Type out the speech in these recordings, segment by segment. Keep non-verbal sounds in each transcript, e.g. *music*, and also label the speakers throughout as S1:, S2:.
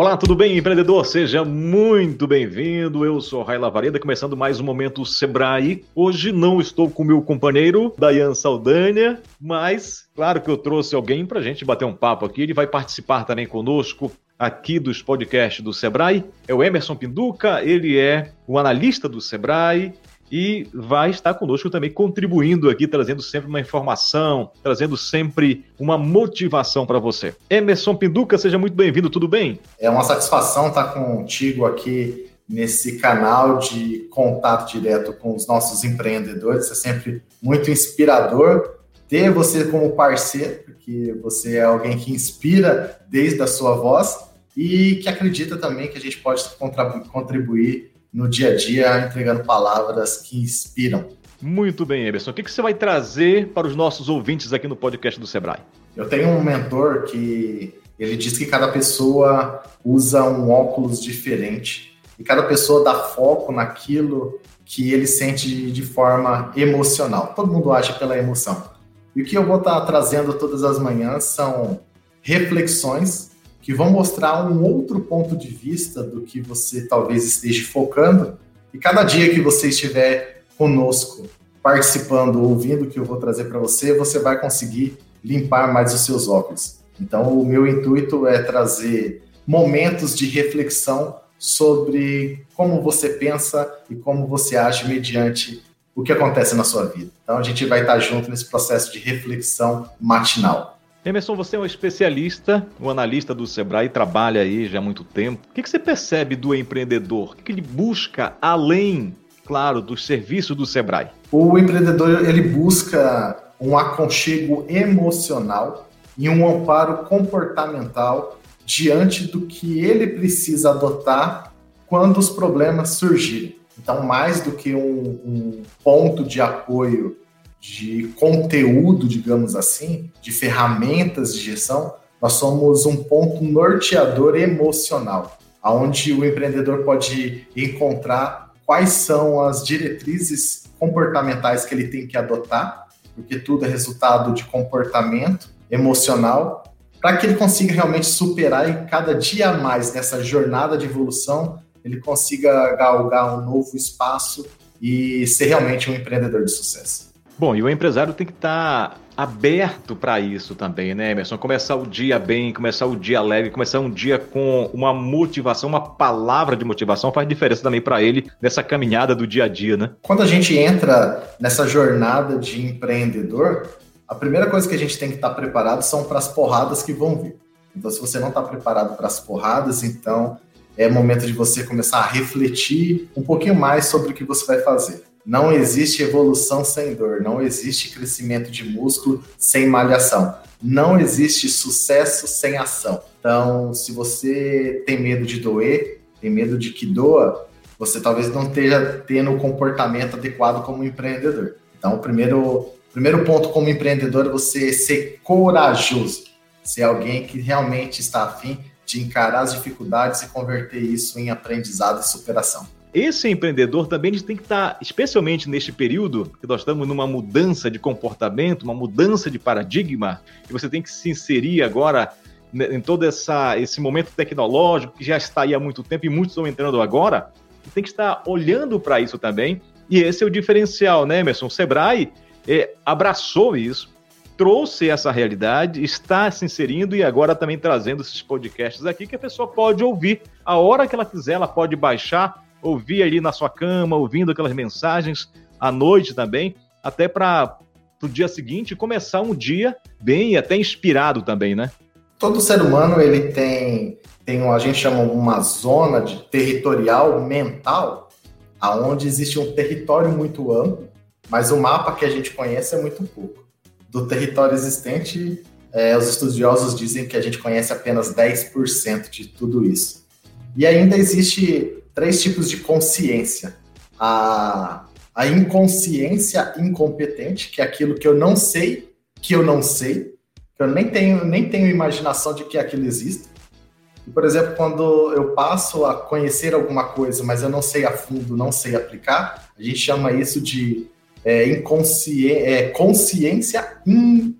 S1: Olá, tudo bem, empreendedor? Seja muito bem-vindo. Eu sou Raila Vareda, começando mais um Momento Sebrae. Hoje não estou com meu companheiro, Dayan Saldanha, mas claro que eu trouxe alguém para a gente bater um papo aqui. Ele vai participar também conosco aqui dos podcasts do Sebrae. É o Emerson Pinduca, ele é o analista do Sebrae, e vai estar conosco também contribuindo aqui, trazendo sempre uma informação, trazendo sempre uma motivação para você. Emerson Pinduca, seja muito bem-vindo, tudo bem?
S2: É uma satisfação estar contigo aqui nesse canal de contato direto com os nossos empreendedores. É sempre muito inspirador ter você como parceiro, porque você é alguém que inspira desde a sua voz e que acredita também que a gente pode contribuir no dia a dia, entregando palavras que inspiram.
S1: Muito bem, Emerson. O que, você vai trazer para os nossos ouvintes aqui no podcast do Sebrae?
S2: Eu tenho um mentor que ele diz que cada pessoa usa um óculos diferente e cada pessoa dá foco naquilo que ele sente de forma emocional. Todo mundo age pela emoção. E o que eu vou estar trazendo todas as manhãs são reflexões que vão mostrar um outro ponto de vista do que você talvez esteja focando. E cada dia que você estiver conosco, participando, ouvindo o que eu vou trazer para você, você vai conseguir limpar mais os seus óculos. Então, o meu intuito é trazer momentos de reflexão sobre como você pensa e como você age mediante o que acontece na sua vida. Então, a gente vai estar junto nesse processo de reflexão matinal.
S1: Emerson, você é um especialista, um analista do Sebrae, trabalha aí já há muito tempo. O que, você percebe do empreendedor? O que, ele busca além, claro, dos serviços do Sebrae?
S2: O empreendedor ele busca um aconchego emocional e um amparo comportamental diante do que ele precisa adotar quando os problemas surgirem. Então, mais do que um, um ponto de apoio de conteúdo, digamos assim, de ferramentas de gestão, nós somos um ponto norteador emocional, aonde o empreendedor pode encontrar quais são as diretrizes comportamentais que ele tem que adotar, porque tudo é resultado de comportamento emocional, para que ele consiga realmente superar e cada dia mais nessa jornada de evolução ele consiga galgar um novo espaço e ser realmente um empreendedor de sucesso.
S1: Bom, e o empresário tem que estar tá aberto para isso também, né, Emerson? Começar o dia bem, começar o dia leve, começar um dia com uma motivação, uma palavra de motivação faz diferença também para ele nessa caminhada do dia a dia, né?
S2: Quando a gente entra nessa jornada de empreendedor, a primeira coisa que a gente tem que estar tá preparado são para as porradas que vão vir. Então, se você não está preparado para as porradas, então é momento de você começar a refletir um pouquinho mais sobre o que você vai fazer. Não existe evolução sem dor, não existe crescimento de músculo sem malhação, não existe sucesso sem ação. Então, se você tem medo de doer, tem medo de que doa, você talvez não esteja tendo o comportamento adequado como empreendedor. Então, o primeiro, primeiro ponto como empreendedor é você ser corajoso, ser alguém que realmente está afim de encarar as dificuldades e converter isso em aprendizado e superação
S1: esse empreendedor também tem que estar, especialmente neste período, que nós estamos numa mudança de comportamento, uma mudança de paradigma, e você tem que se inserir agora né, em todo essa, esse momento tecnológico que já está aí há muito tempo e muitos estão entrando agora, tem que estar olhando para isso também. E esse é o diferencial, né, Emerson? O Sebrae é, abraçou isso, trouxe essa realidade, está se inserindo e agora também trazendo esses podcasts aqui que a pessoa pode ouvir a hora que ela quiser, ela pode baixar ouvir ali na sua cama, ouvindo aquelas mensagens à noite também, até para o dia seguinte começar um dia bem e até inspirado também, né?
S2: Todo ser humano ele tem tem a gente chama uma zona de territorial mental, aonde existe um território muito amplo, mas o mapa que a gente conhece é muito pouco. Do território existente, é, os estudiosos dizem que a gente conhece apenas 10% de tudo isso. E ainda existe três tipos de consciência. A, a inconsciência incompetente, que é aquilo que eu não sei, que eu não sei, que eu nem tenho, nem tenho imaginação de que aquilo existe. E, por exemplo, quando eu passo a conhecer alguma coisa, mas eu não sei a fundo, não sei aplicar, a gente chama isso de é, é, consciência in...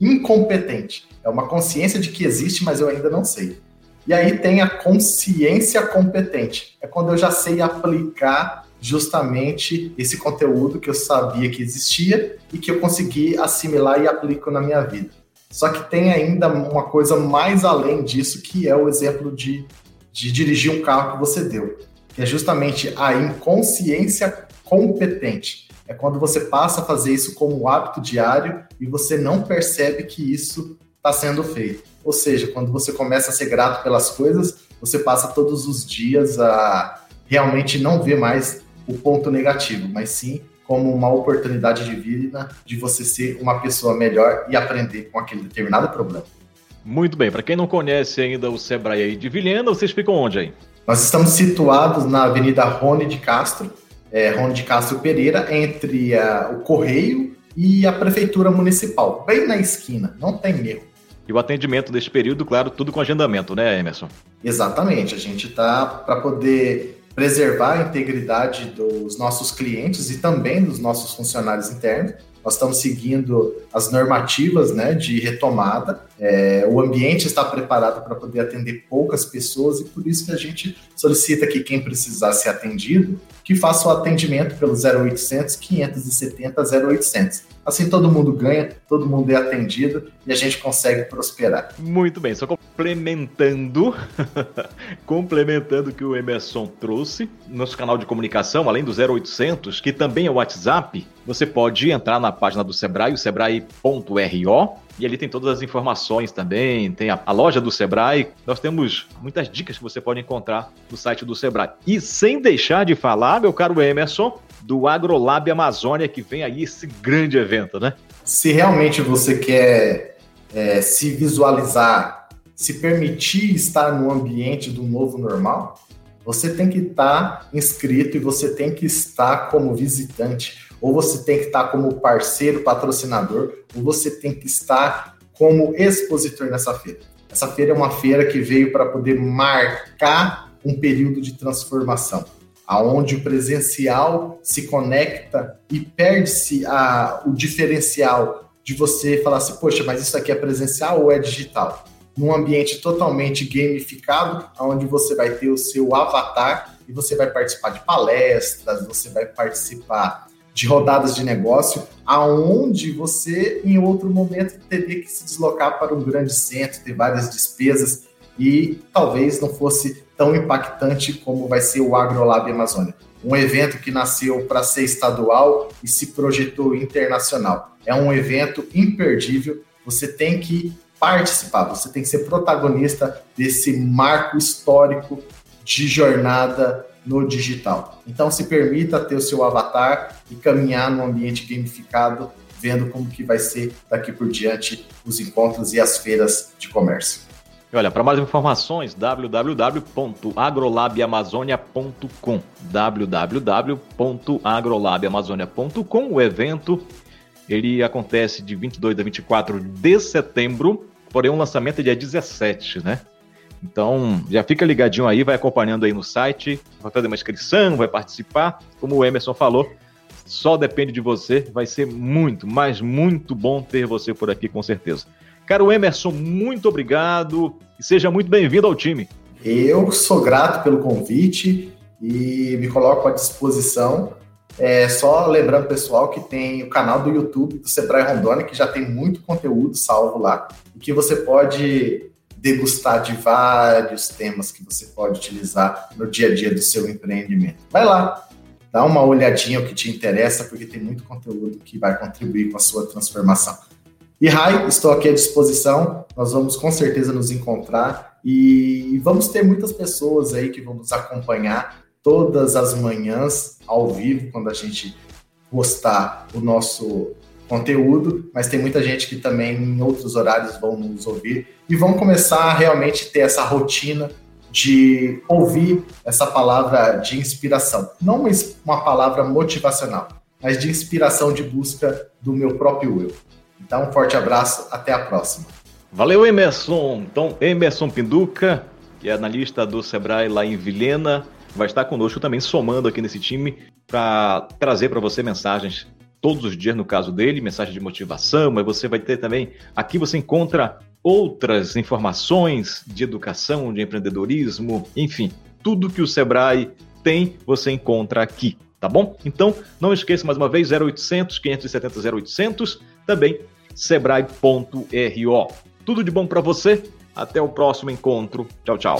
S2: incompetente. É uma consciência de que existe, mas eu ainda não sei. E aí tem a consciência competente. É quando eu já sei aplicar justamente esse conteúdo que eu sabia que existia e que eu consegui assimilar e aplico na minha vida. Só que tem ainda uma coisa mais além disso, que é o exemplo de, de dirigir um carro que você deu, que é justamente a inconsciência competente. É quando você passa a fazer isso como hábito diário e você não percebe que isso está sendo feito. Ou seja, quando você começa a ser grato pelas coisas, você passa todos os dias a realmente não ver mais o ponto negativo, mas sim como uma oportunidade de vida de você ser uma pessoa melhor e aprender com aquele determinado problema.
S1: Muito bem, para quem não conhece ainda o Sebrae de Vilhena, vocês ficam onde aí?
S2: Nós estamos situados na Avenida Rony de Castro, é, Rony de Castro Pereira, entre a, o Correio e a Prefeitura Municipal, bem na esquina, não tem erro.
S1: E o atendimento desse período, claro, tudo com agendamento, né, Emerson?
S2: Exatamente, a gente está para poder preservar a integridade dos nossos clientes e também dos nossos funcionários internos. Nós estamos seguindo as normativas né, de retomada. É, o ambiente está preparado para poder atender poucas pessoas e por isso que a gente solicita que quem precisar ser atendido, que faça o atendimento pelo 0800 570 0800. Assim todo mundo ganha, todo mundo é atendido e a gente consegue prosperar.
S1: Muito bem, só complementando, *laughs* complementando o que o Emerson trouxe, nosso canal de comunicação, além do 0800, que também é o WhatsApp, você pode entrar na página do Sebrae, o sebrae.ro, e ali tem todas as informações também, tem a, a, loja do Sebrae. Nós temos muitas dicas que você pode encontrar no site do Sebrae. E sem deixar de falar, meu caro Emerson, do AgroLab Amazônia, que vem aí esse grande evento, né?
S2: Se realmente você quer é, se visualizar, se permitir estar no ambiente do novo normal, você tem que estar inscrito e você tem que estar como visitante, ou você tem que estar como parceiro, patrocinador, ou você tem que estar como expositor nessa feira. Essa feira é uma feira que veio para poder marcar um período de transformação aonde o presencial se conecta e perde-se o diferencial de você falar assim, poxa, mas isso aqui é presencial ou é digital? Num ambiente totalmente gamificado, onde você vai ter o seu avatar e você vai participar de palestras, você vai participar de rodadas de negócio, aonde você, em outro momento, teria que se deslocar para um grande centro, ter várias despesas, e talvez não fosse tão impactante como vai ser o AgroLab Amazônia. Um evento que nasceu para ser estadual e se projetou internacional. É um evento imperdível, você tem que participar, você tem que ser protagonista desse marco histórico de jornada no digital. Então se permita ter o seu avatar e caminhar no ambiente gamificado, vendo como que vai ser daqui por diante os encontros e as feiras de comércio.
S1: E olha, para mais informações, www.agrolabiamazônia.com www.agrolabiamazônia.com O evento ele acontece de 22 a 24 de setembro, porém o lançamento é dia 17, né? Então, já fica ligadinho aí, vai acompanhando aí no site, vai fazer uma inscrição, vai participar. Como o Emerson falou, só depende de você, vai ser muito, mas muito bom ter você por aqui com certeza. Caro Emerson, muito obrigado e seja muito bem-vindo ao time.
S2: Eu sou grato pelo convite e me coloco à disposição. É, só lembrando, pessoal, que tem o canal do YouTube do Sebrae Rondônia, que já tem muito conteúdo salvo lá, e que você pode degustar de vários temas que você pode utilizar no dia a dia do seu empreendimento. Vai lá, dá uma olhadinha o que te interessa, porque tem muito conteúdo que vai contribuir com a sua transformação. E Rai, estou aqui à disposição. Nós vamos com certeza nos encontrar e vamos ter muitas pessoas aí que vão nos acompanhar todas as manhãs ao vivo quando a gente postar o nosso conteúdo, mas tem muita gente que também em outros horários vão nos ouvir e vão começar a realmente ter essa rotina de ouvir essa palavra de inspiração. Não uma, uma palavra motivacional, mas de inspiração de busca do meu próprio eu. Então, um forte abraço, até a próxima.
S1: Valeu, Emerson. Então, Emerson Pinduca, que é analista do Sebrae lá em Vilhena, vai estar conosco também, somando aqui nesse time, para trazer para você mensagens todos os dias no caso dele, mensagem de motivação, mas você vai ter também, aqui você encontra outras informações de educação, de empreendedorismo, enfim, tudo que o Sebrae tem, você encontra aqui, tá bom? Então, não esqueça mais uma vez 0800 570 0800, também sebrae.ro. Tudo de bom para você. Até o próximo encontro. Tchau, tchau.